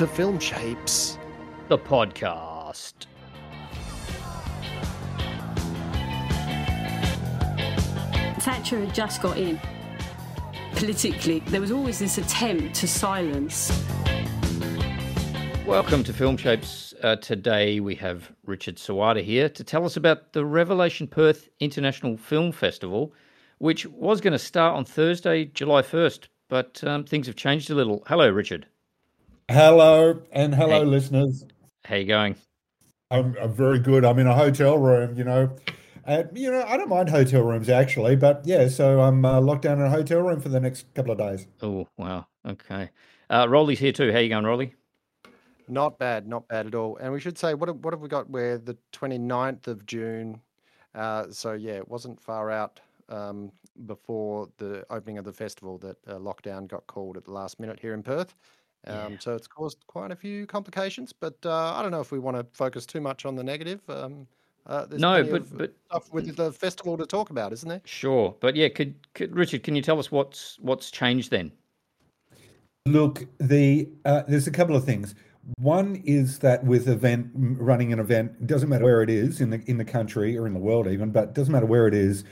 to Film Shapes, the podcast. Thatcher had just got in. Politically, there was always this attempt to silence. Welcome to Film Shapes. Uh, today we have Richard Sowada here to tell us about the Revelation Perth International Film Festival, which was going to start on Thursday, July 1st, but um, things have changed a little. Hello, Richard. Hello, and hello, hey. listeners. How you going? I'm, I'm, very good. I'm in a hotel room, you know. Uh, you know, I don't mind hotel rooms actually, but yeah, so I'm uh, locked down in a hotel room for the next couple of days. Oh, wow. Okay. Uh, Rolly's here too. How you going, Rolly? Not bad, not bad at all. And we should say, what have, what have we got? We're the 29th of June. Uh, so yeah, it wasn't far out um, before the opening of the festival that uh, lockdown got called at the last minute here in Perth. Um, yeah. So it's caused quite a few complications, but uh, I don't know if we want to focus too much on the negative. Um, uh, no, but but stuff with the festival to talk about, isn't there? Sure, but yeah, could, could Richard, can you tell us what's what's changed then? Look, the uh, there's a couple of things. One is that with event running an event, it doesn't matter where it is in the in the country or in the world even, but it doesn't matter where it is.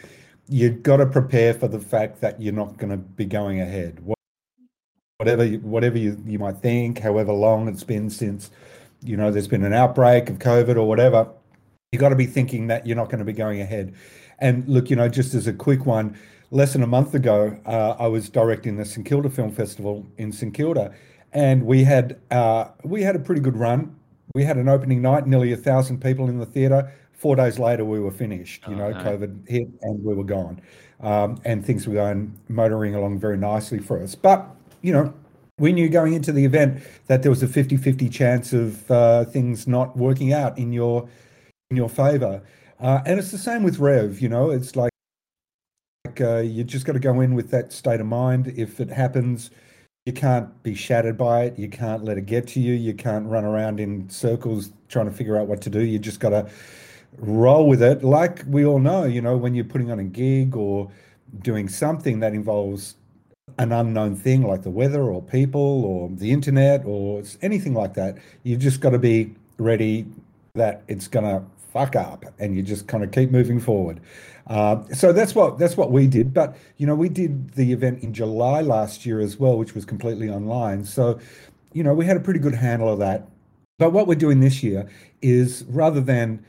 You've got to prepare for the fact that you're not going to be going ahead. Whatever whatever you, you might think, however long it's been since, you know, there's been an outbreak of COVID or whatever, you got to be thinking that you're not going to be going ahead. And look, you know, just as a quick one, less than a month ago, uh, I was directing the St Kilda Film Festival in St Kilda, and we had uh, we had a pretty good run. We had an opening night, nearly a thousand people in the theatre. Four days later, we were finished. You oh, know, no. COVID hit, and we were gone, um, and things were going motoring along very nicely for us. But you know, we knew going into the event that there was a 50-50 chance of uh, things not working out in your in your favor. Uh, and it's the same with Rev. You know, it's like, like uh, you just got to go in with that state of mind. If it happens you can't be shattered by it. You can't let it get to you. You can't run around in circles trying to figure out what to do. You just got to roll with it. Like we all know, you know, when you're putting on a gig or doing something that involves an unknown thing like the weather or people or the internet or anything like that, you've just got to be ready that it's going to fuck up and you just kind of keep moving forward. Uh, so that's what that's what we did. But you know, we did the event in July last year as well, which was completely online. So, you know, we had a pretty good handle of that. But what we're doing this year is rather than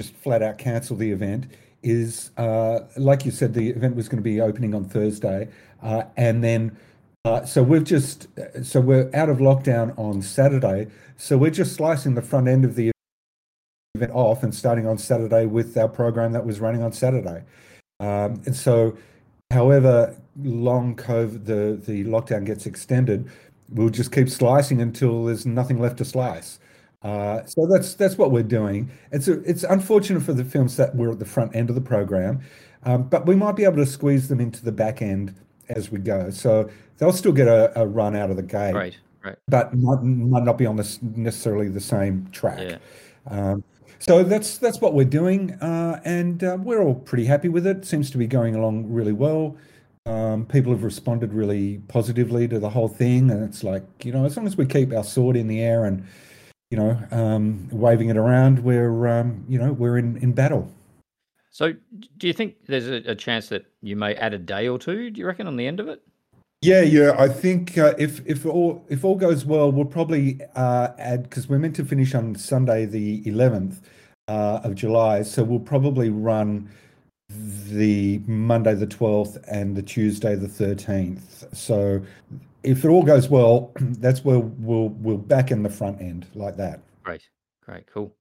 just flat out cancel the event, is uh, like you said, the event was going to be opening on Thursday, uh, and then. Uh, so we've just so we're out of lockdown on Saturday. So we're just slicing the front end of the event off and starting on Saturday with our program that was running on Saturday. Um, and so, however long COVID, the, the lockdown gets extended, we'll just keep slicing until there's nothing left to slice. Uh, so that's that's what we're doing. It's a, it's unfortunate for the films that we're at the front end of the program, um, but we might be able to squeeze them into the back end as we go. So they'll still get a, a run out of the gate, right? Right. But might, might not be on this necessarily the same track. Yeah. Um, so that's that's what we're doing, uh, and uh, we're all pretty happy with it. Seems to be going along really well. Um, people have responded really positively to the whole thing, and it's like you know, as long as we keep our sword in the air and you know, um, waving it around, we're um, you know, we're in in battle. So, do you think there's a, a, chance that you may add a day or two? Do you reckon on the end of it? Yeah, yeah. I think uh, if if all if all goes well, we'll probably uh, add because we're meant to finish on Sunday the 11th uh, of July, so we'll probably run the Monday the 12th and the Tuesday the 13th. So if it all goes well, that's where we'll we'll back in the front end like that. Great, great, cool.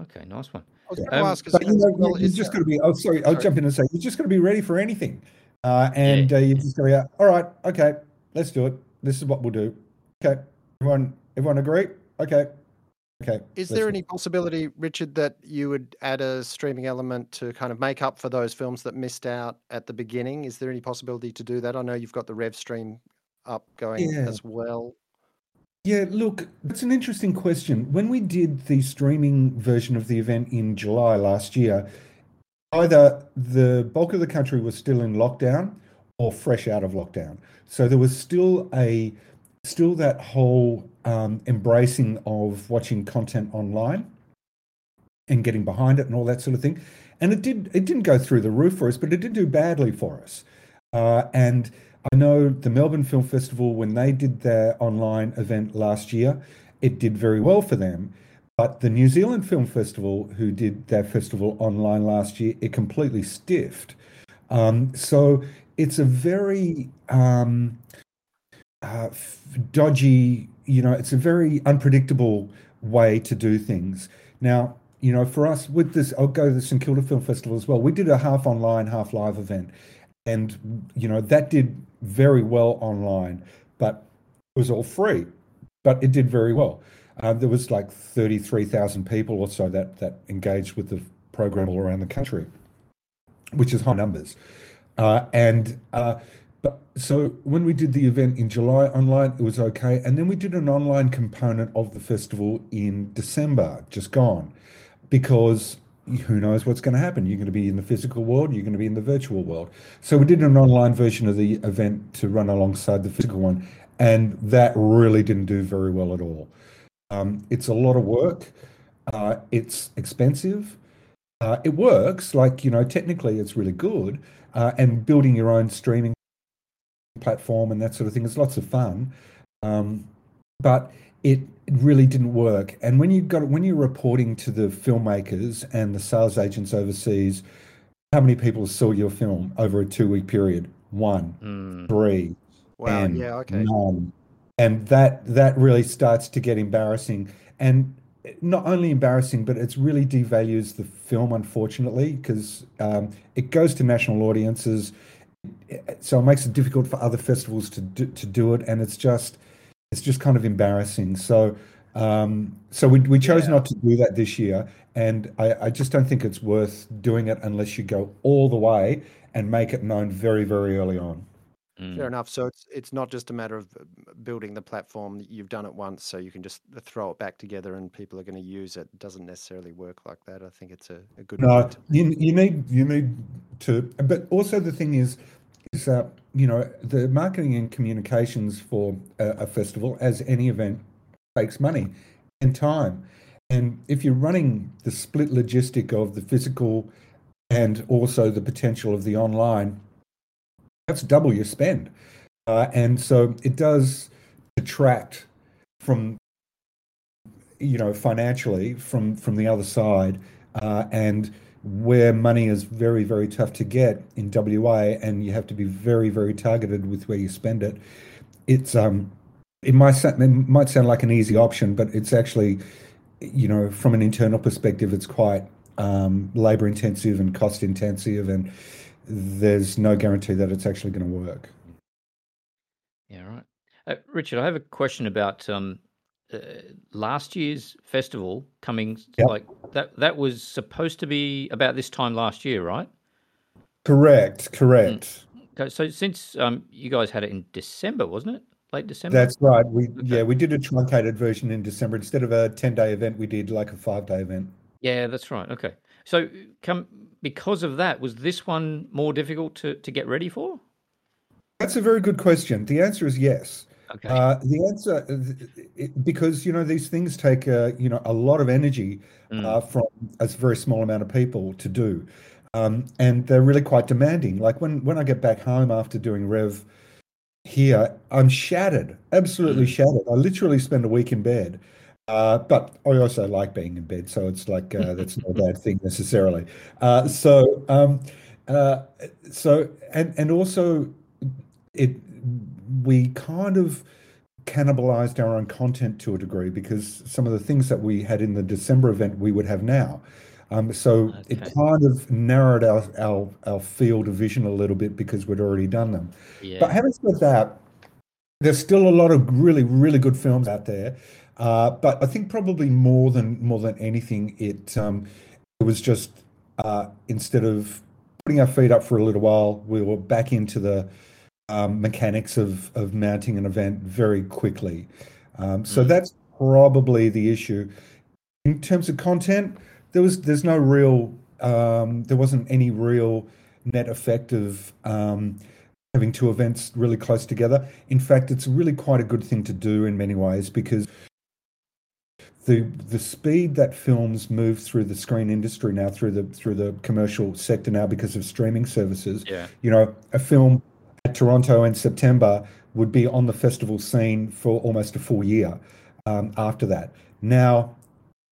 Okay, nice one. I was going to um, ask, you know, well, you're just going to be. Oh, sorry, sorry, I'll jump in and say you're just going to be ready for anything. Uh, and yeah. uh, you just go, yeah, all right, okay, let's do it. This is what we'll do. Okay, everyone, everyone agree? Okay, okay. Is there any possibility, Richard, that you would add a streaming element to kind of make up for those films that missed out at the beginning? Is there any possibility to do that? I know you've got the Rev stream up going yeah. as well. Yeah, look, it's an interesting question. When we did the streaming version of the event in July last year, either the bulk of the country was still in lockdown or fresh out of lockdown. So there was still a still that whole um, embracing of watching content online and getting behind it and all that sort of thing. And it did it didn't go through the roof for us, but it did do badly for us. Uh, and I know the Melbourne Film Festival when they did their online event last year, it did very well for them. But the New Zealand Film Festival, who did their festival online last year, it completely stiffed. Um, so it's a very um, uh, dodgy, you know, it's a very unpredictable way to do things. Now, you know, for us with this, I'll go to the St Kilda Film Festival as well. We did a half online, half live event, and you know that did very well online, but it was all free, but it did very well. Uh, there was like thirty-three thousand people or so that that engaged with the program all around the country, which is high numbers. Uh, and uh, but so when we did the event in July online, it was okay, and then we did an online component of the festival in December, just gone because who knows what's going to happen? You're going to be in the physical world, you're going to be in the virtual world. So we did an online version of the event to run alongside the physical one, and that really didn't do very well at all. Um, it's a lot of work. Uh, it's expensive. Uh, it works, like you know, technically it's really good, uh, and building your own streaming platform and that sort of thing is lots of fun. Um, but it really didn't work. And when you got when you're reporting to the filmmakers and the sales agents overseas, how many people saw your film over a two week period? One, mm. three, wow, and yeah, okay, none. And that that really starts to get embarrassing. And not only embarrassing, but it's really devalues the film, unfortunately, because um, it goes to national audiences. So it makes it difficult for other festivals to do, to do it, and it's just it's just kind of embarrassing. So um, so we, we chose yeah. not to do that this year, and I, I just don't think it's worth doing it unless you go all the way and make it known very very early on. Mm. Fair enough. So it's it's not just a matter of uh, building the platform. You've done it once, so you can just throw it back together, and people are going to use it. it doesn't necessarily work like that. I think it's a, a good. No, you, you need you need to, but also the thing is, is that you know the marketing and communications for a, a festival, as any event, takes money and time. And if you're running the split logistic of the physical and also the potential of the online, that's double your spend. Uh, and so it does detract from, you know, financially from from the other side. Uh, and where money is very, very tough to get in WA, and you have to be very, very targeted with where you spend it. It's um, it might sound, it might sound like an easy option, but it's actually, you know, from an internal perspective, it's quite um, labor intensive and cost intensive, and there's no guarantee that it's actually going to work. Yeah, right. Uh, Richard, I have a question about um, uh, last year's festival coming yep. like that that was supposed to be about this time last year right? Correct correct. Mm. okay so since um you guys had it in december wasn't it? Late december? That's right. We okay. yeah we did a truncated version in december. Instead of a 10 day event we did like a five day event. Yeah that's right. Okay. So come because of that was this one more difficult to to get ready for? That's a very good question. The answer is yes Okay. Uh, the answer, because you know these things take uh, you know a lot of energy mm. uh, from a very small amount of people to do, um, and they're really quite demanding. Like when when I get back home after doing Rev here, I'm shattered, absolutely mm. shattered. I literally spend a week in bed. Uh, but I also like being in bed, so it's like uh, that's not a bad thing necessarily. Uh, so, um, so and and also it we kind of cannibalized our own content to a degree because some of the things that we had in the December event we would have now. Um, so okay. it kind of narrowed our, our, our field of vision a little bit because we'd already done them. Yeah. But having said that, there's still a lot of really really good films out there. Uh, but I think probably more than more than anything, it um, it was just uh, instead of putting our feet up for a little while, we were back into the um, mechanics of of mounting an event very quickly. Um, so mm. that's probably the issue. In terms of content, there was there's no real um, there wasn't any real net effect of um, having two events really close together. In fact, it's really quite a good thing to do in many ways because the the speed that films move through the screen industry now through the through the commercial sector now because of streaming services. Yeah. You know, a film at Toronto in September would be on the festival scene for almost a full year um, after that. Now,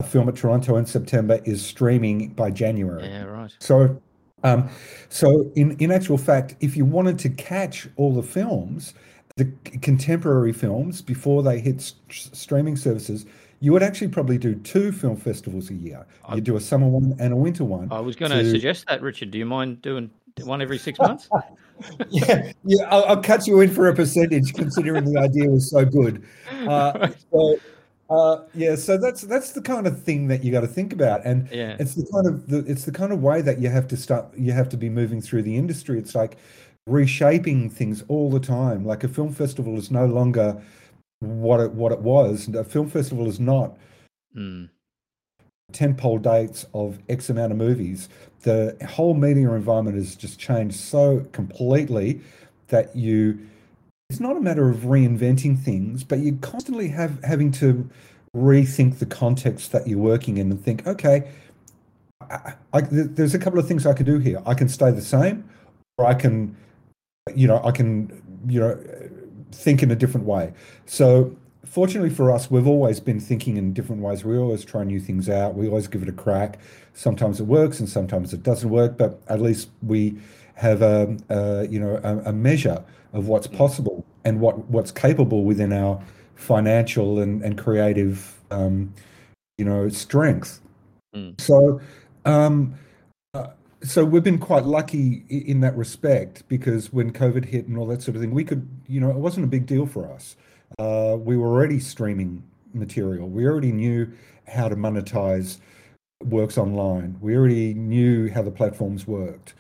a film at Toronto in September is streaming by January. Yeah, right. So, um, so in in actual fact, if you wanted to catch all the films, the contemporary films before they hit st- streaming services, you would actually probably do two film festivals a year. You do a summer one and a winter one. I was going to suggest that, Richard. Do you mind doing one every six months? yeah, yeah. I'll, I'll, cut you in for a percentage, considering the idea was so good. Uh, so, uh, yeah, so that's that's the kind of thing that you got to think about, and yeah. it's the kind of the, it's the kind of way that you have to start. You have to be moving through the industry. It's like reshaping things all the time. Like a film festival is no longer what it what it was. And a film festival is not mm. tentpole dates of X amount of movies. The whole media environment has just changed so completely that you. It's not a matter of reinventing things, but you constantly have having to rethink the context that you're working in and think, okay, I, I, there's a couple of things I could do here. I can stay the same, or I can, you know, I can, you know, think in a different way. So fortunately for us, we've always been thinking in different ways. We always try new things out. We always give it a crack. Sometimes it works and sometimes it doesn't work, but at least we have a, a you know a, a, measure of what's possible and what what's capable within our financial and, and creative um, you know strength. Mm. So um, uh, so we've been quite lucky in that respect because when COVID hit and all that sort of thing, we could, you know, it wasn't a big deal for us. Uh, we were already streaming material. We already knew how to monetize works online. We already knew how the platforms worked.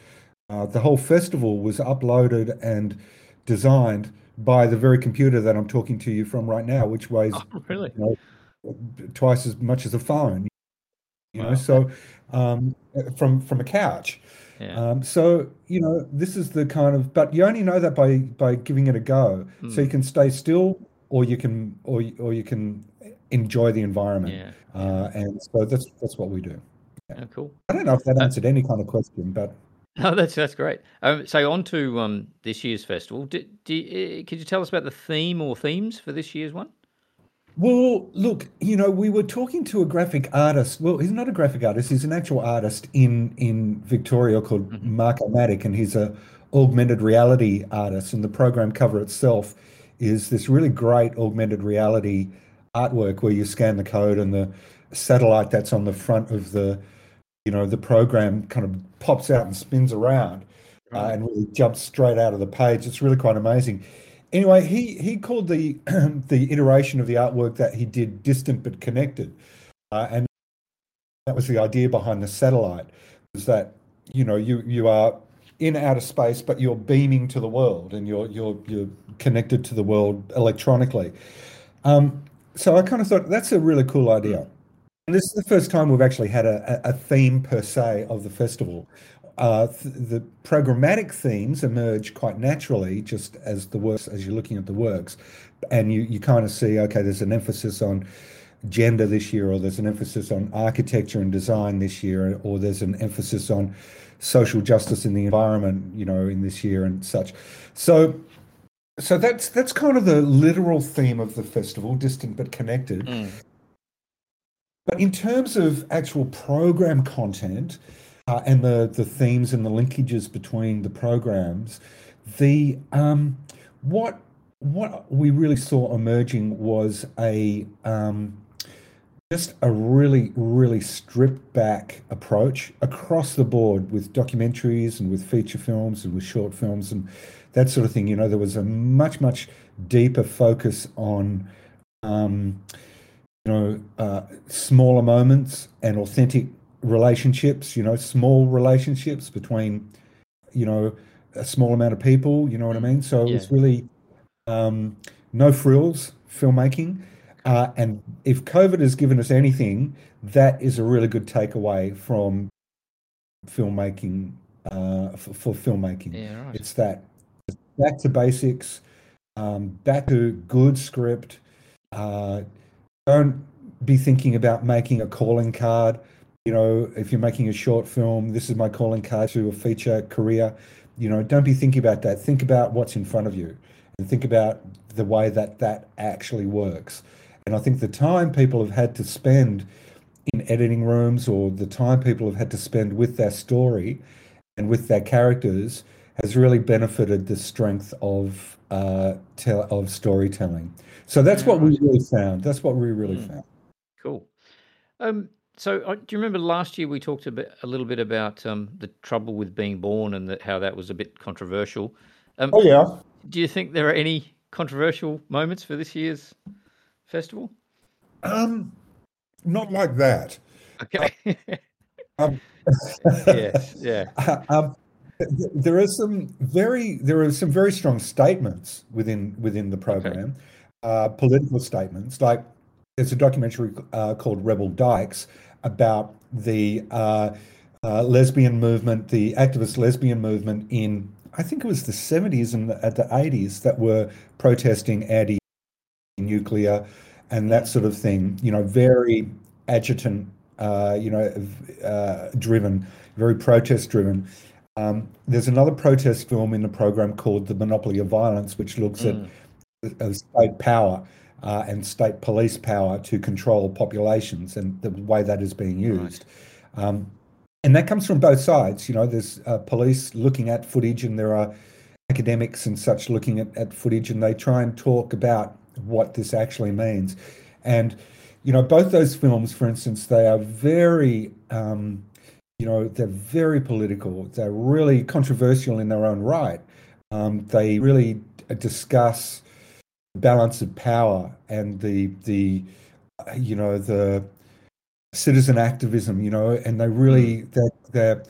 Uh, the whole festival was uploaded and designed by the very computer that I'm talking to you from right now, which weighs oh, really? you know, twice as much as a phone. You wow. know, so um, from from a couch. Yeah. Um, so you know, this is the kind of, but you only know that by by giving it a go. Mm. So you can stay still, or you can, or or you can enjoy the environment. Yeah. Uh, and so that's that's what we do. Yeah. Oh, cool. I don't know if that uh, answered any kind of question, but no, that's that's great. Um, so on to um, this year's festival. Do, do, uh, could you tell us about the theme or themes for this year's one? Well, look, you know, we were talking to a graphic artist. Well, he's not a graphic artist; he's an actual artist in in Victoria called mm-hmm. Mark Almatic, and he's a augmented reality artist. And the program cover itself is this really great augmented reality artwork where you scan the code and the satellite that's on the front of the, you know, the program kind of pops out and spins around, uh, right. uh, and really jumps straight out of the page. It's really quite amazing anyway, he he called the the iteration of the artwork that he did distant but connected, uh, and that was the idea behind the satellite. Was that you know you you are in outer space, but you're beaming to the world and you're you're you're connected to the world electronically. Um, so I kind of thought that's a really cool idea. And this is the first time we've actually had a, a theme per se of the festival uh, th- the programmatic themes emerge quite naturally just as the works as you're looking at the works and you, you kind of see okay there's an emphasis on gender this year or there's an emphasis on architecture and design this year or there's an emphasis on social justice in the environment you know in this year and such so so that's that's kind of the literal theme of the festival distant but connected mm. but in terms of actual program content uh, and the the themes and the linkages between the programs, the um, what what we really saw emerging was a um, just a really really stripped back approach across the board with documentaries and with feature films and with short films and that sort of thing. You know, there was a much much deeper focus on. Um, you know, uh, smaller moments and authentic relationships, you know, small relationships between, you know, a small amount of people, you know what I mean? So yeah. it's really um, no frills filmmaking. Uh, and if COVID has given us anything, that is a really good takeaway from filmmaking uh, for, for, filmmaking. Yeah, right. It's that back to basics, um, back to good script. Uh, don't be thinking about making a calling card. You know, if you're making a short film, this is my calling card to a feature career. You know, don't be thinking about that. Think about what's in front of you and think about the way that that actually works. And I think the time people have had to spend in editing rooms or the time people have had to spend with their story and with their characters has really benefited the strength of uh, tell, of storytelling. So that's what we really found. That's what we really Mm. found. Cool. Um, so, uh, do you remember last year we talked a bit, a little bit about um, the trouble with being born and that how that was a bit controversial? Um, Oh yeah. do you think there are any controversial moments for this year's festival? Um, not like that. Okay. Um, yes. Yeah. um, th- th- there are some very there are some very strong statements within within the program, uh, political statements. Like there's a documentary uh, called Rebel Dykes about the uh, uh, lesbian movement, the activist lesbian movement in I think it was the 70s and the, at the 80s that were protesting anti-nuclear and that sort of thing. You know, very adjutant, uh, you know, uh, driven, very protest driven. Um, there's another protest film in the program called The Monopoly of Violence, which looks Mm. at uh, state power uh, and state police power to control populations and the way that is being Right. used. Um, and that comes from both sides. You know, there's uh, police looking at footage, and there are academics and such looking at, at footage, and they try and talk about what this actually means. And you know, both those films, for instance, they are very, um, you know, they're very political. They're really controversial in their own right. Um, they really discuss the balance of power and the the, uh, you know, the citizen activism. You know, and they really they're, they're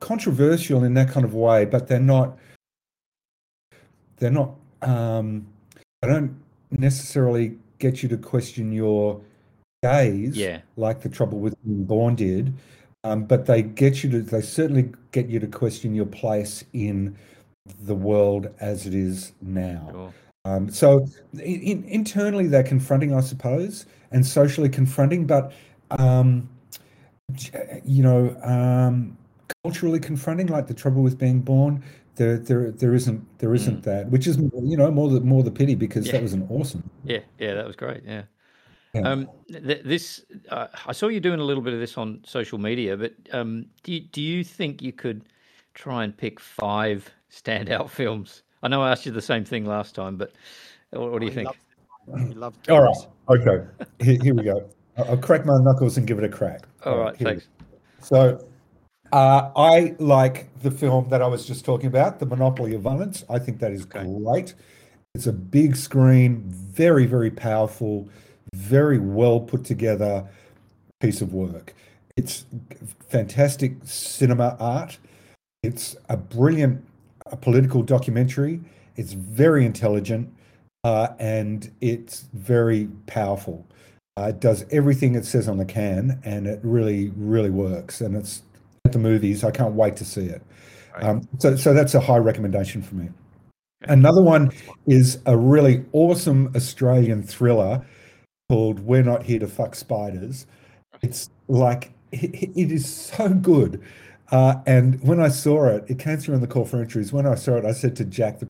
controversial in that kind of way, but they're not. They're not. Um, they don't necessarily get you to question your gaze Yeah. like the trouble with being born did um, but they get you to they certainly get you to question your place in the world as it is now Sure. um, so in, in, internally they're confronting i suppose and socially confronting but um, you know um, culturally confronting like the trouble with being born there there there isn't there isn't that which is you know more the more the pity because Yeah. that was an awesome Yeah. Yeah. That was great. Yeah. Yeah. Um, th- this uh, I saw you doing a little bit of this on social media, but um, do you, do you think you could try and pick five standout films? I know I asked you the same thing last time, but what, what do you He think? loves this one. He loves All right. Okay. Here, here we go. I'll, I'll crack my knuckles and give it a crack. All right, here thanks. go. So, uh, I like the film that I was just talking about, The Monopoly of Violence. I think that is Okay. great. It's a big screen, very, very powerful, very well put together piece of work. It's fantastic cinema art. It's a brilliant a political documentary. It's very intelligent uh, and it's very powerful. Uh, it does everything it says on the can, and it really, really works. And it's at the movies. I can't wait to see it. Right. Um, so, so that's a high recommendation for me. Another one is a really awesome Australian thriller called "We're Not Here to Fuck Spiders." It's like it, it is so good. Uh, and when I saw it, it came through in the call for entries. When I saw it, I said to Jack, the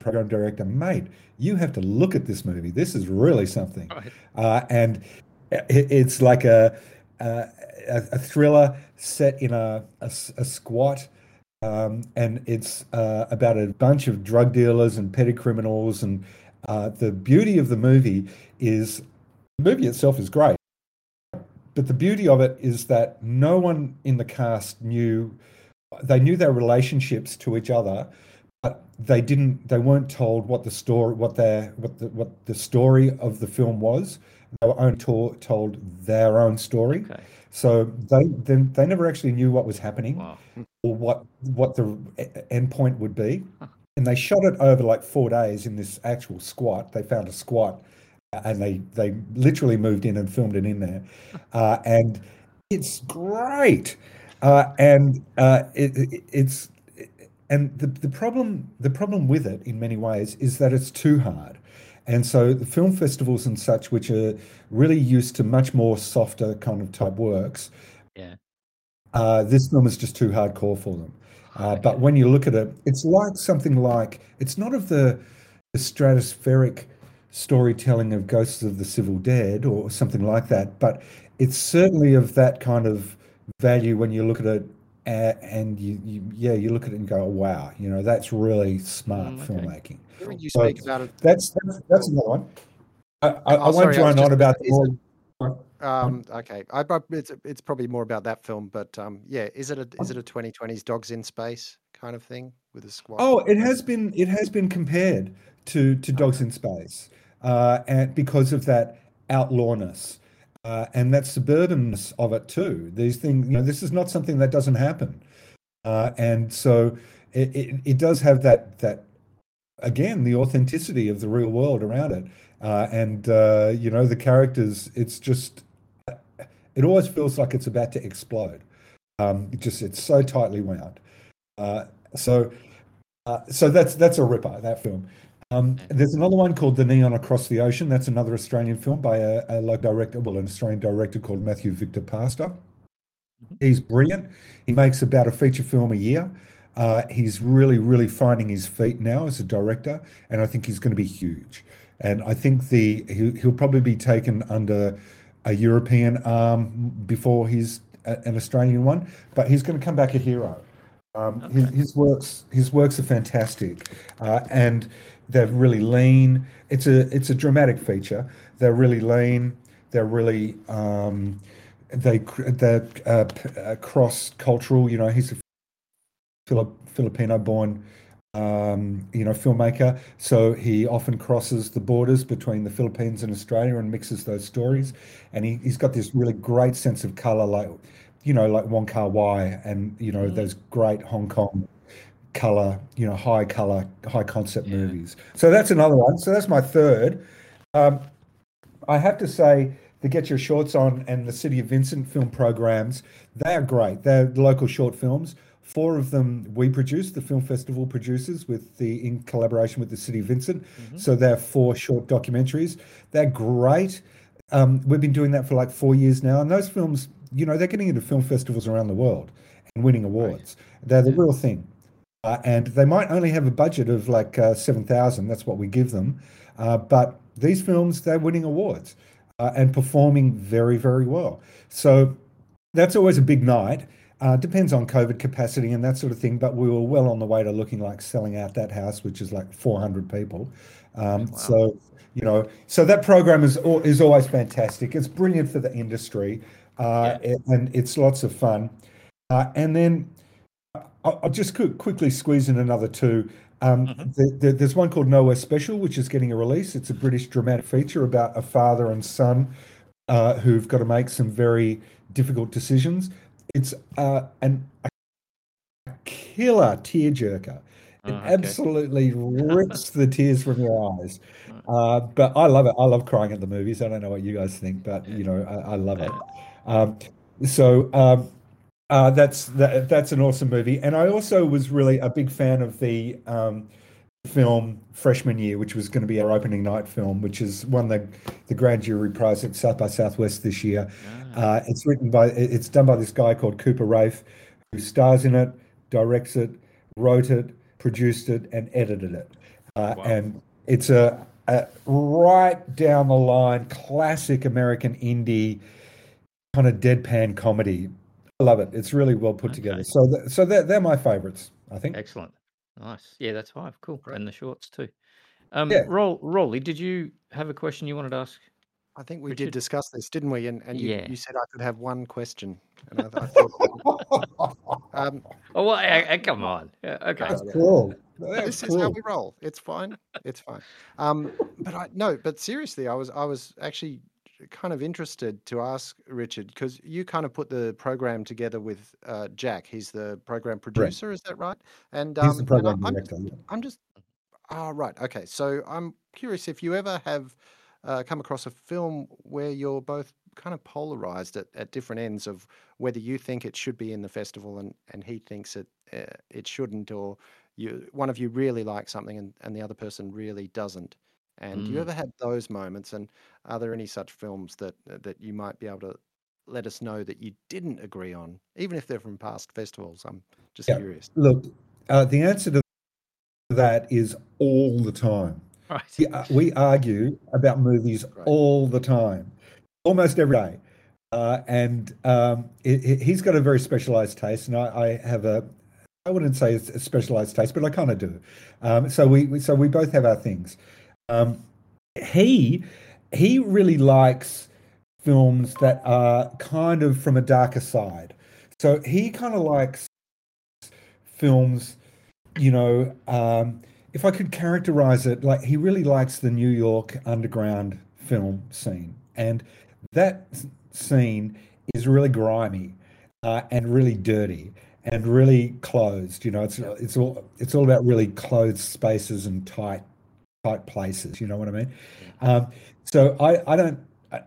program director, "Mate, you have to look at this movie. This is really something." Right. Uh, and it, it's like a, a a thriller set in a a squat. Um, and it's uh, about a bunch of drug dealers and petty criminals. And uh, the beauty of the movie is the movie itself is great, but the beauty of it is that no one in the cast knew they knew their relationships to each other, but they didn't. They weren't told what the story, what their, what the, what the story of the film was. They were only to, told their own story. Okay. So they, they they never actually knew what was happening Wow. or what what the e- end point would be. And they shot it over like four days in this actual squat. They found a squat, uh, and they they literally moved in and filmed it in there, uh, and it's great. Uh, and uh, it, it, it's and the, the problem the problem with it in many ways is that it's too hard. And so the film festivals and such, which are really used to much more softer kind of type works, Yeah. uh, this film is just too hardcore for them. Uh, Okay. but when you look at it, it's like something like it's not of the, the stratospheric storytelling of Ghosts of the Civil Dead or something like that, but it's certainly of that kind of value when you look at it a- and you, you yeah you look at it and go wow you know that's really smart Mm, okay. filmmaking. Hearing you So speak about it, that's that's, that's another one. I, I, I Oh, won't sorry, I drone on about gonna- the more. um, okay, I, it's it's probably more about that film, but um, yeah, is it a is it a 2020s Dogs in Space kind of thing with a squad? Oh, it has been it has been compared to to Dogs in Space, uh, and because of that outlawness uh, and that suburbanness of it too. These things, you know, this is not something that doesn't happen, uh, and so it, it it does have that that again the authenticity of the real world around it, uh, and uh, you know the characters. It's just it always feels like it's about to explode. Um, it just it's so tightly wound. Uh, so uh, so that's that's a ripper that film. Um, there's another one called The Neon Across the Ocean. That's another Australian film by a, a local director, well, an Australian director called Matthew Victor Pastor. He's brilliant. He makes about a feature film a year. Uh, he's really, really finding his feet now as a director, and I think he's going to be huge. And I think the he, he'll probably be taken under a European arm before he's a- an Australian one, but he's going to come back a hero. Um, his, his works his works are fantastic, uh, and they're really lean. It's a it's a dramatic feature. They're really lean. They're really um, they they're uh, uh, cross cultural. You know, he's a Filip, Filipino born um, you know filmmaker, so he often crosses the borders between the Philippines and Australia and mixes those stories. And he, he's got this really great sense of color, like you know, like Wong Kar Wai, and you know those great Hong Kong color, you know, high color, high concept Yeah. movies. So that's another one. So that's my third. Um, I have to say, the Get Your Shorts On and the City of Vincent film programs, they are great. They're local short films. Four of them we produce, the film festival produces with the in collaboration with the City of Vincent. So they're four short documentaries. They're great. Um, we've been doing that for like four years now, and those films, you know, they're getting into film festivals around the world and winning awards. They're the real thing. Uh, and they might only have a budget of like uh, 7,000. That's what we give them. Uh, but these films, they're winning awards uh, and performing very, very well. So that's always a big night. Uh, depends on COVID capacity and that sort of thing. But we were well on the way to looking like selling out that house, which is like 400 people. Um, Wow. So, you know, so that program is, is always fantastic. It's brilliant for the industry uh, it- and it's lots of fun. Uh, and then I'll, just qu- quickly squeeze in another two. Um, the, the, there's one called Nowhere Special, which is getting a release. It's a British dramatic feature about a father and son uh, who've got to make some very difficult decisions. It's uh, an, a killer tearjerker. It Oh, okay. absolutely rips the tears from your eyes. Uh, but I love it. I love crying at the movies. I don't know what you guys think, but you know, I, I love it. Um, so um, uh, that's that, that's an awesome movie. And I also was really a big fan of the um, film Freshman Year, which was going to be our opening night film, which has won the the Grand Jury Prize at South by Southwest this year. Uh, it's written by it's done by this guy called Cooper Raiff, who stars in it, directs it, wrote it, produced it, and edited it. Uh, Wow. And it's a, a right down the line classic American indie kind of deadpan comedy. I love it. It's really well put together. So, th- so they're, they're my favorites. I think. Excellent. Nice. Yeah, that's five. Cool. And the shorts too. Um, Yeah. Roll, Rolly, did you have a question you wanted to ask? I think we Richard? did discuss this, didn't we? And and you, Yeah. you said I could have one question. And I, I thought, um, Oh, well, eh, eh, come on. Yeah, okay. That's cool. That's this is how we roll. It's fine. It's fine. Um, but I no, but seriously, I was I was actually kind of interested to ask Richard because you kind of put the program together with uh, Jack. He's the program producer, is that right? And um, He's the and program I, I'm director. yeah. I'm just ah right. Okay, so I'm curious if you ever have uh, come across a film where you're both kind of polarized at, at different ends of whether you think it should be in the festival and, and he thinks it uh, it shouldn't, or you one of you really likes something and, and the other person really doesn't. And do you Mm. ever had those moments? And are there any such films that that you might be able to let us know that you didn't agree on, even if they're from past festivals? I'm just Yeah. curious. Look, uh, the answer to that is all the time. Right. We, uh, we argue about movies all the time, almost every day. Uh, and um, it, it- he's got a very specialized taste, and I, I have a, I wouldn't say it's a specialized taste, but I kind of do. Um, so we, we, so we both have our things. Um, he, he really likes films that are kind of from a darker side. So he kind of likes films, you know, um, if I could characterize it, like he really likes the New York underground film scene. And that scene is really grimy uh, and really dirty and really closed. You know, it's it's all it's all about really closed spaces and tight tight places. You know what I mean? Um, so I, I don't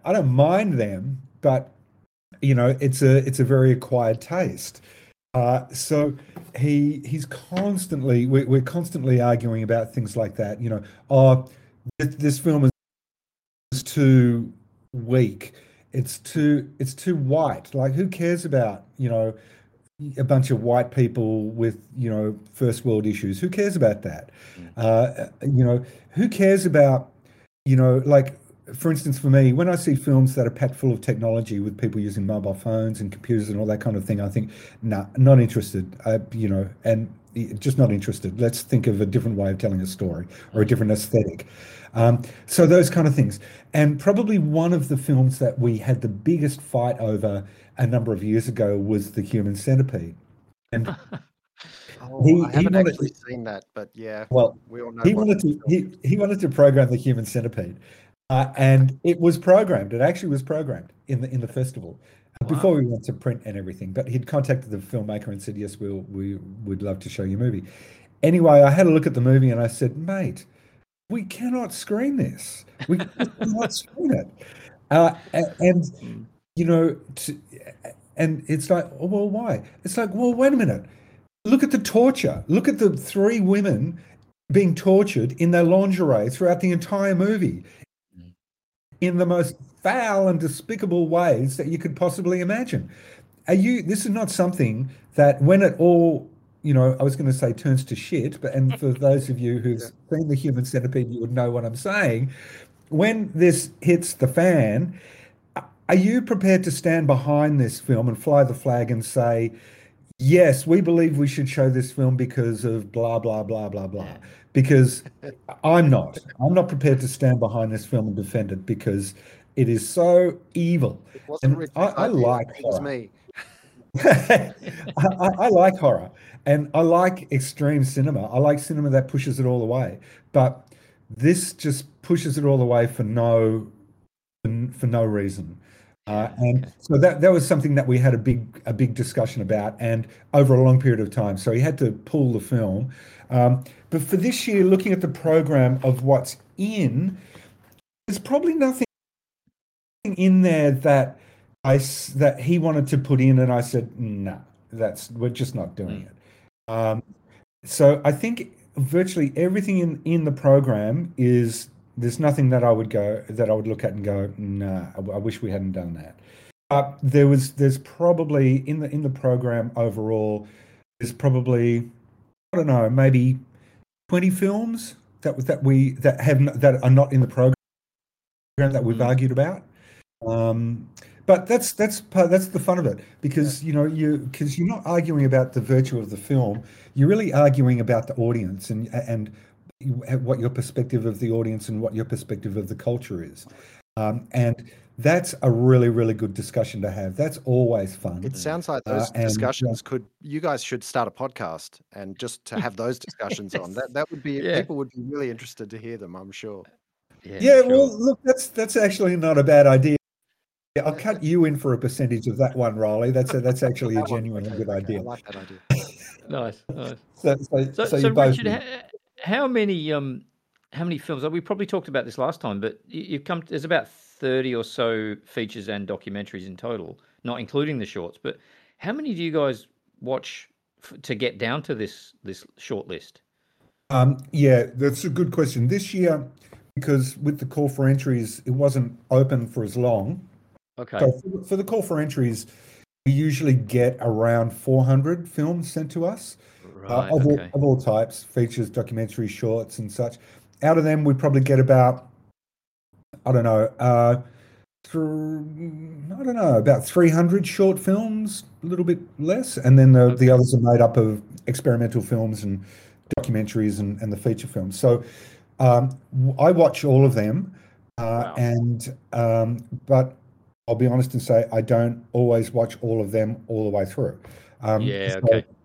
I don't mind them, but you know, it's a it's a very acquired taste. Uh, so he he's constantly we, we're constantly arguing about things like that. You know, oh, this, this film is too weak. It's too it's too white. Like, who cares about you know a bunch of white people with you know first world issues? Who cares about that? Uh, you know, who cares about you know like for instance, for me, when I see films that are packed full of technology with people using mobile phones and computers and all that kind of thing, I think, nah, not interested. I, you know, and just not interested. Let's think of a different way of telling a story or a different aesthetic. Um, so those kind of things. And probably one of the films that we had the biggest fight over a number of years ago was The Human Centipede. And Oh, He- I haven't wanted- actually seen that, but yeah, well, we all know he wanted to he, he wanted to program the human centipede uh, and it was programmed. It actually was programmed in the in the festival uh, before we went to print and everything but he'd contacted the filmmaker and said yes we'll we would love to show you a movie. Anyway i had a look at the movie and i said mate we cannot screen this. We cannot screen it. Uh, and Mm. You know to, and it's like oh, well why? It's like well wait a minute. Look at the torture. Look at the three women being tortured in their lingerie throughout the entire movie mm. in the most foul and despicable ways that you could possibly imagine. Are you this is not something that when it all you know, I was going to say turns to shit, but and for those of you who've seen the human centipede, you would know what I'm saying. When this hits the fan, are you prepared to stand behind this film and fly the flag and say, yes, we believe we should show this film because of blah, blah, blah, blah, blah? Because I'm not. I'm not prepared to stand behind this film and defend it because it is so evil. It wasn't And I, I like it was horror. me. I, I, I like horror and I like extreme cinema. I like cinema that pushes it all the way. But this just pushes it all the way for no for no reason. Uh, and so that that was something that we had a big a big discussion about, and over a long period of time. So he had to pull the film. Um, but for this year, looking at the program of what's in, there's probably nothing in there that I that he wanted to put in, and I said, no, that's we're just not doing it. Um, so I think virtually everything in in the program is there's nothing that I would go that I would look at and go, nah, I, I wish we hadn't done that. But there was there's probably in the in the program overall, there's probably I don't know maybe twenty films that that we that have that are not in the program that we've Mm. argued about. Um, but that's that's part, that's the fun of it because you know you because you're not arguing about the virtue of the film, you're really arguing about the audience and and what your perspective of the audience and what your perspective of the culture is, um, and that's a really really good discussion to have. That's always fun. It sounds like Uh, those and, uh, discussions could. You guys should start a podcast and just to have those discussions on. That that would be. Yeah. People would be really interested to hear them. I'm sure. Yeah, Yeah, sure. well, look, that's that's actually not a bad idea. Yeah, I'll cut you in for a percentage of that one, Riley. That's a, that's actually a That one, genuinely okay, good okay, idea. I like that idea. nice, nice. So, so, So, so, so, you both Richard, win. How, many um, how many films? We probably talked about this last time, but you, you've come. There's about thirty or so features and documentaries in total, not including the shorts. But how many do you guys watch f- to get down to this this short list? Um, yeah, that's a good question. This year, because with the call for entries, it wasn't open for as long. Okay. So for, for the call for entries, we usually get around 400 films sent to us uh, Right. of, all, of all types, features, documentaries, shorts, and such. Out of them, we probably get about, I don't know, uh, I don't know, about 300 short films, a little bit less. And then the, the others are made up of experimental films and documentaries and, and the feature films. So um, I watch all of them. Uh, Wow. And, um, but I'll be honest and say I don't always watch all of them all the way through. Um, Yeah. Okay. so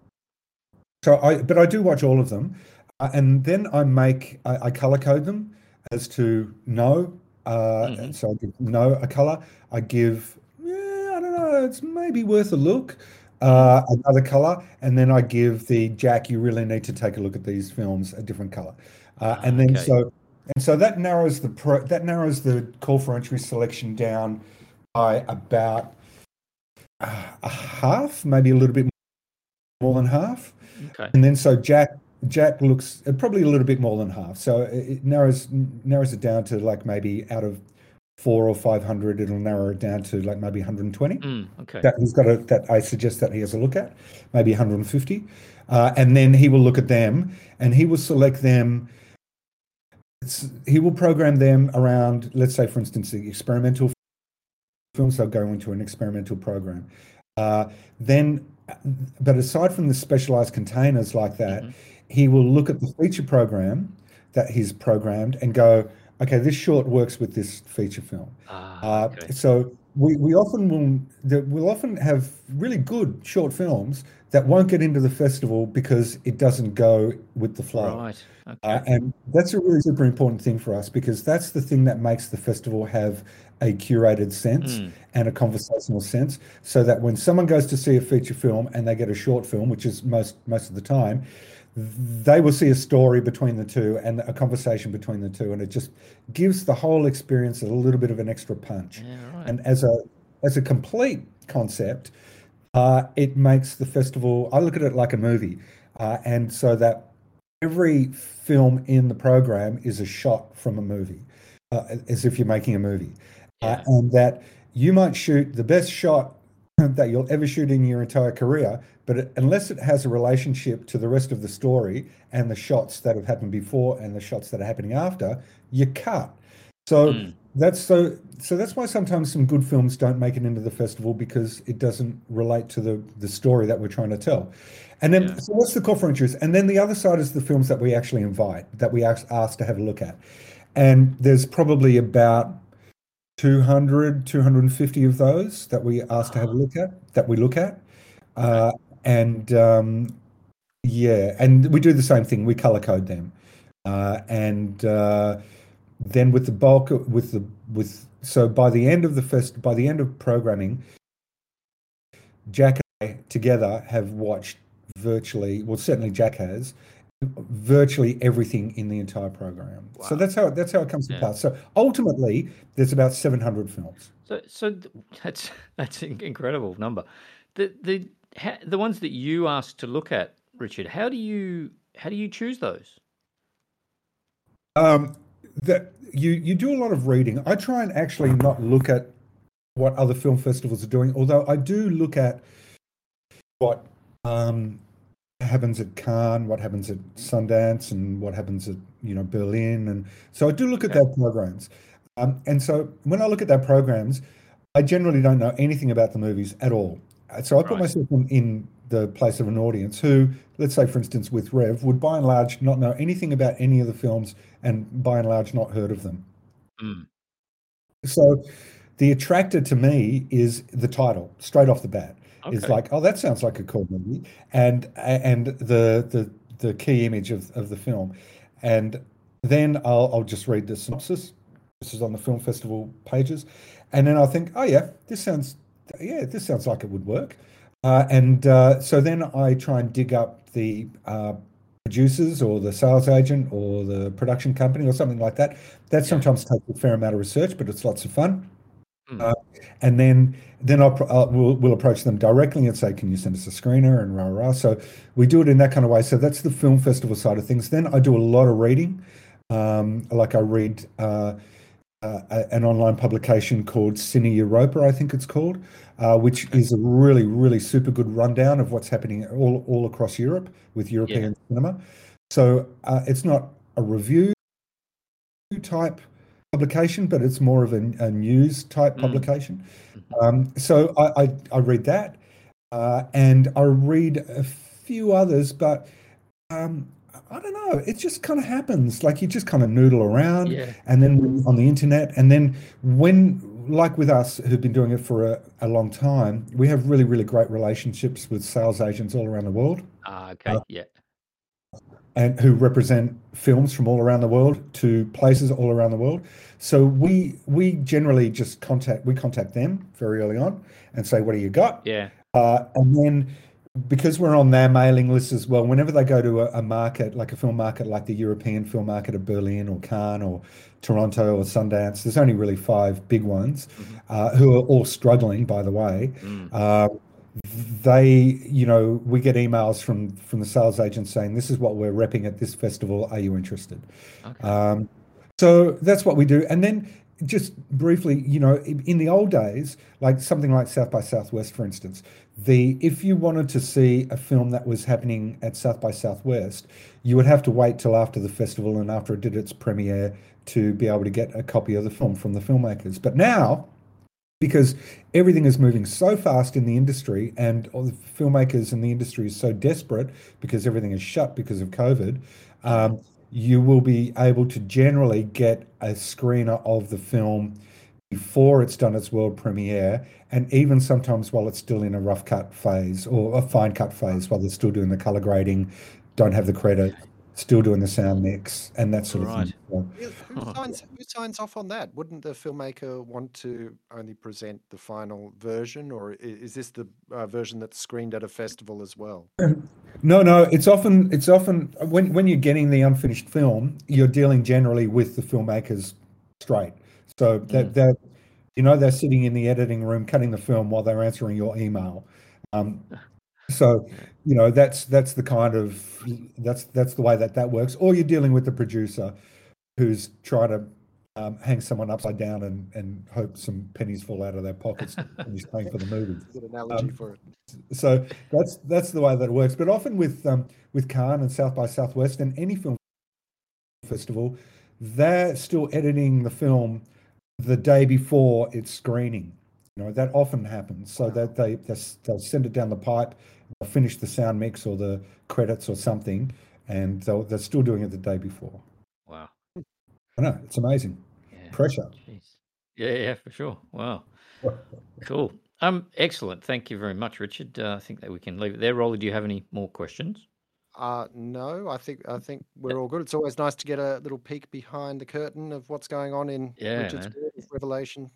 I, but I do watch all of them, uh, and then I make I, I color code them as to no. Uh, Mhm. So I give no a color. I give yeah, I don't know. It's maybe worth a look. Uh, another color, and then I give the Jack. You really need to take a look at these films a different color, uh, Ah, and then okay. so and so that narrows the pro, that narrows the call for entry selection down by about uh, a half, maybe a little bit more than half. Okay. And then so Jack Jack looks uh, probably a little bit more than half. So it narrows narrows it down to like maybe out of four or five hundred, it'll narrow it down to like maybe 120. Mm, okay. That he's got a that I suggest that he has a look at, maybe 150, uh, and then he will look at them and he will select them. It's, he will program them around, let's say, for instance, the experimental films. They'll go into an experimental program. Uh, then, but aside from the specialized containers like that, Mhm. he will look at the feature program that he's programmed and go, okay, this short works with this feature film. Ah, Uh, okay. So we, we often will we'll often have really good short films that won't get into the festival because it doesn't go with the flow. Right. Okay. Uh, and that's a really super important thing for us because that's the thing that makes the festival have a curated sense Mm. and a conversational sense so that when someone goes to see a feature film and they get a short film which is most most of the time they will see a story between the two and a conversation between the two and it just gives the whole experience a little bit of an extra punch yeah. Right. and as a as a complete concept uh, it makes the festival i look at it like a movie uh, and so that every film in the program is a shot from a movie uh, as if you're making a movie Yeah. uh, and that you might shoot the best shot that you'll ever shoot in your entire career but it, unless it has a relationship to the rest of the story and the shots that have happened before and the shots that are happening after you cut so Mm. that's so so that's why sometimes some good films don't make it into the festival because it doesn't relate to the the story that we're trying to tell and then Yeah. so what's the call for interest and then the other side is the films that we actually invite that we ask, ask to have a look at and there's probably about 200 250 of those that we ask to have a look at that we look at. Uh, and um, yeah and we do the same thing. We color code them. Uh, and uh, then with the bulk with the with so by the end of the first, by the end of programming jack and i together have watched virtually well certainly jack has virtually everything in the entire program so that's how that's how it comes to pass so ultimately there's about 700 films So, so that's that's an incredible number. The the ha, the ones that you asked to look at, Richard. How do you how do you choose those? Um, that you you do a lot of reading. I try and actually not look at what other film festivals are doing, although I do look at what um, happens at Cannes, what happens at Sundance, and what happens at you know Berlin, and so I do look at Okay. their programs. Um, and so when I look at their programs, I generally don't know anything about the movies at all. Uh, So I put Right. myself in, in the place of an audience who, let's say, for instance, with Rev, would by and large not know anything about any of the films and by and large not heard of them. Mm. So the attractor to me is the title straight off the bat. It's Okay. like, oh, that sounds like a cool movie, and and the the the key image of, of the film, and then I'll I'll just read the synopsis. This is on the film festival pages, and then I'll think, oh yeah, this sounds yeah, this sounds like it would work, uh, and uh, so then I try and dig up the uh, producers or the sales agent or the production company or something like that. That Yeah. sometimes takes a fair amount of research, but it's lots of fun. Mm. Uh, and then then I'll, uh, we'll, we'll approach them directly and say, "Can you send us a screener?" and rah rah. So we do it in that kind of way. So that's the film festival side of things. Then I do a lot of reading. Um, like I read uh, uh, an online publication called Cineuropa, I think it's called, uh, which is a really really super good rundown of what's happening all all across Europe with European cinema. So uh, it's not a review type publication, but it's more of a, a news type Mm. publication. Um, so I, I, I read that, uh, and I read a few others, but um, I don't know. It just kind of happens. Like you just kind of noodle around, Yeah. and then on the internet, and then when, like with us who've been doing it for a, a long time, we have really, really great relationships with sales agents all around the world Ah, okay. Uh, yeah. And who represent films from all around the world to places all around the world. So we we generally just contact we contact them very early on and say, "What do you got?" Yeah. Uh, and then because we're on their mailing list as well, whenever they go to a, a market like a film market like the European film market of Berlin or Cannes or Toronto or Sundance, there's only really five big ones uh, who are all struggling, by the way. Mm. Uh, they, you know, we get emails from from the sales agents saying, "This is what we're repping at this festival. Are you interested?" Okay. Um, so that's what we do. And then just briefly, you know, in, in the old days, like something like South by Southwest, for instance, the if you wanted to see a film that was happening at South by Southwest, you would have to wait till after the festival and after it did its premiere to be able to get a copy of the film from the filmmakers. But now, because everything is moving so fast in the industry and the filmmakers in the industry is so desperate because everything is shut because of COVID, um, you will be able to generally get a screener of the film before it's done its world premiere and even sometimes while it's still in a rough cut phase or a fine cut phase while they're still doing the color grading, don't have the credit, still doing the sound mix and that sort of thing. So, Who who signs, who signs off on that? Wouldn't the filmmaker want to only present the final version, or is this the uh, version that's screened at a festival as well? No, no, it's often it's often when when you're getting the unfinished film, you're dealing generally with the filmmakers straight. So that that you know they're sitting in the editing room cutting the film while they're answering your email. Um, so you know that's that's the kind of that's that's the way that that works. Or you're dealing with the producer who's trying to um, hang someone upside down and and hope some pennies fall out of their pockets when he's paying for the movie Good analogy Um, for it. so that's that's the way that it works. But often with um, with Cannes and South by Southwest and any film festival, they're still editing the film the day before it's screening. You know that often happens. So that they they'll send it down the pipe, finish the sound mix or the credits or something, and they'll, they're still doing it the day before. Wow. I know it's amazing. Yeah. Pressure. Jeez. Yeah, yeah, for sure. Wow. Cool. Um, excellent. Thank you very much, Richard. Uh, I think that we can leave it there. Rolly, do you have any more questions? Uh, no, I think I think we're all good. It's always nice to get a little peek behind the curtain of what's going on in Yeah, Richard's world of Revelation.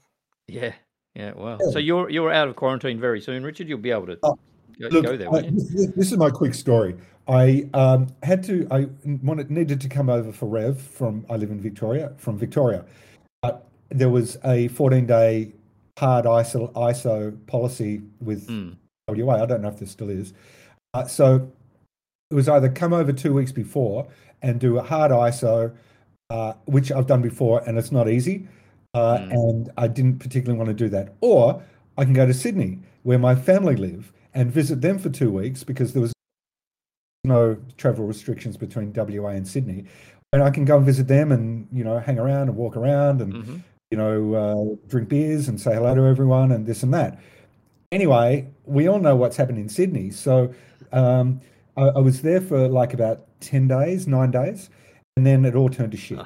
Yeah. Yeah. Wow. Yeah. So you're you're out of quarantine very soon, Richard. You'll be able to Oh, go, Look, go there, I- this, this is my quick story. I um, had to. I wanted needed to come over for Rev from. I live in Victoria. From Victoria, but there was a 14 day hard ISO ISO policy with Mm. WA. I don't know if there still is. Uh, so it was either come over two weeks before and do a hard ISO, uh, which I've done before, and it's not easy. Uh, Mm. And I didn't particularly want to do that. Or I can go to Sydney, where my family live, and visit them for two weeks because there was no travel restrictions between WA and Sydney. And I can go and visit them and, you know, hang around and walk around and hmm you know, uh, drink beers and say hello to everyone and this and that. Anyway, we all know what's happened in Sydney. So um, I, I was there for like about 10 days, nine days, and then it all turned to shit.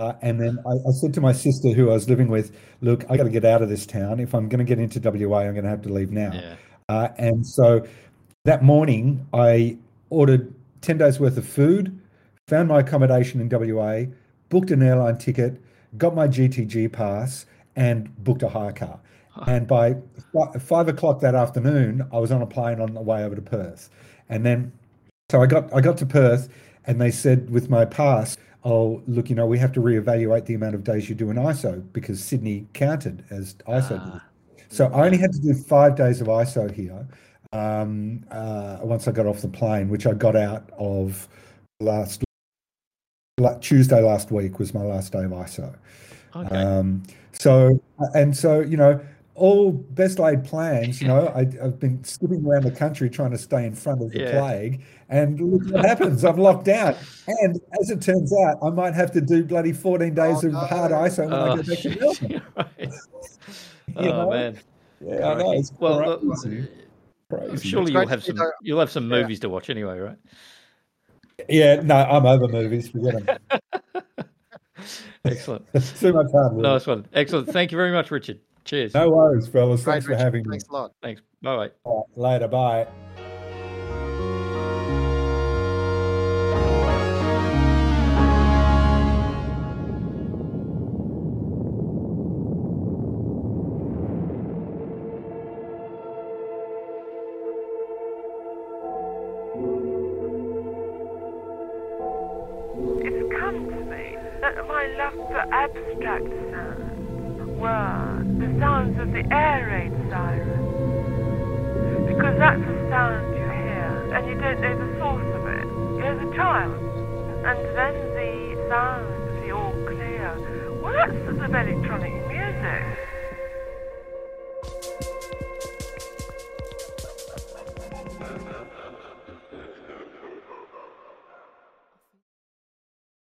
Uh, and then I, I said to my sister, who I was living with, look, I got to get out of this town. If I'm going to get into WA, I'm going to have to leave now. Yeah. Uh, and so that morning, I ordered 10 days worth of food, found my accommodation in WA, booked an airline ticket, got my G2G pass, and booked a hire car. And by fi- five o'clock that afternoon, I was on a plane on the way over to Perth. And then, so I got I got to Perth, and they said with my pass, oh, look, you know, we have to reevaluate the amount of days you do in ISO because Sydney counted as ISO. Ah. So I only had to do five days of ISO here um, uh, once I got off the plane, which I got out of last la- Tuesday last week was my last day of ISO. Okay. Um, so and so, you know, all best laid plans. You know, I, I've been skipping around the country trying to stay in front of the Yeah. plague, and look what happens. I'm locked down, and as it turns out, I might have to do bloody 14 days Oh, of hard. ISO when I Oh, go back to shit. Melbourne. Right. You oh know? man. Yeah, I know. It's Well, look, crazy. Crazy. surely It's you'll have some though- you'll have some Yeah. movies to watch anyway, right? Yeah, no, I'm over movies. Forget them. Excellent. Too much hard work. nice one. Excellent. Thank you very much, Richard. Cheers. No worries, fellas. Great, Thanks for Richard. having me. Thanks a lot. Thanks. Bye bye. All right, later. Bye.